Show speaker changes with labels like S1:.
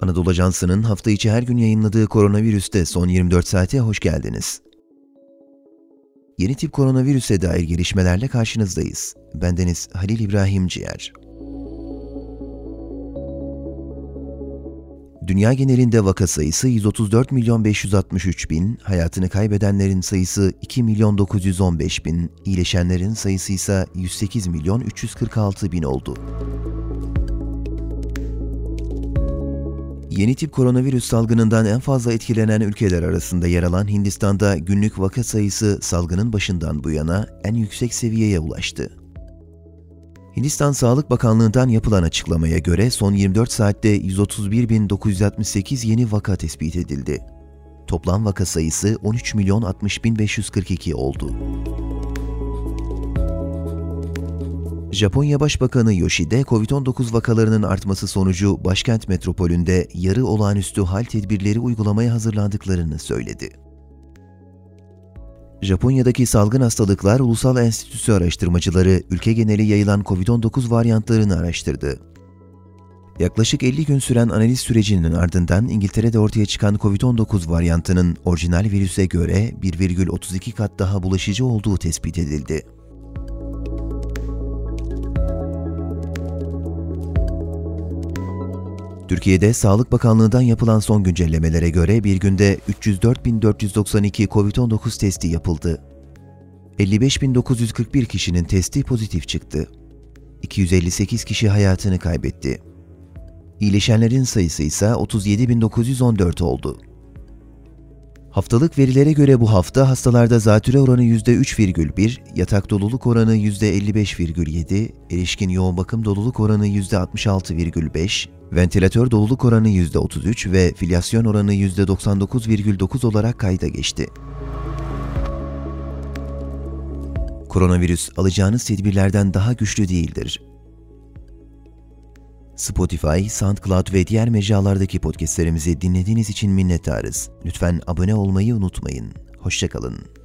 S1: Anadolu Ajansı'nın hafta içi her gün yayınladığı koronavirüste son 24 saate hoş geldiniz. Yeni tip koronavirüse dair gelişmelerle karşınızdayız. Bendeniz Halil İbrahim Ciğer. Dünya genelinde vaka sayısı 134 milyon 563 bin, hayatını kaybedenlerin sayısı 2 milyon 915 bin, iyileşenlerin sayısı ise 108 milyon 346 bin oldu. Yeni tip koronavirüs salgınından en fazla etkilenen ülkeler arasında yer alan Hindistan'da günlük vaka sayısı salgının başından bu yana en yüksek seviyeye ulaştı. Hindistan Sağlık Bakanlığı'ndan yapılan açıklamaya göre son 24 saatte 131.968 yeni vaka tespit edildi. Toplam vaka sayısı 13 milyon 60 bin 542 oldu. Japonya Başbakanı Yoshide, Covid-19 vakalarının artması sonucu başkent metropolünde yarı olağanüstü hal tedbirleri uygulamaya hazırlandıklarını söyledi. Japonya'daki salgın hastalıklar Ulusal Enstitüsü araştırmacıları ülke geneli yayılan COVID-19 varyantlarını araştırdı. Yaklaşık 50 gün süren analiz sürecinin ardından İngiltere'de ortaya çıkan COVID-19 varyantının orijinal virüse göre 1,32 kat daha bulaşıcı olduğu tespit edildi. Türkiye'de Sağlık Bakanlığı'ndan yapılan son güncellemelere göre bir günde 304.492 COVID-19 testi yapıldı. 55.941 kişinin testi pozitif çıktı. 258 kişi hayatını kaybetti. İyileşenlerin sayısı ise 37.914 oldu. Haftalık verilere göre bu hafta hastalarda zatüre oranı %3,1, yatak doluluk oranı %55,7, erişkin yoğun bakım doluluk oranı %66,5, ventilatör doluluk oranı %33 ve filyasyon oranı %99,9 olarak kayda geçti. Koronavirüs alacağınız tedbirlerden daha güçlü değildir. Spotify, SoundCloud ve diğer mecralardaki podcastlerimizi dinlediğiniz için minnettarız. Lütfen abone olmayı unutmayın. Hoşçakalın.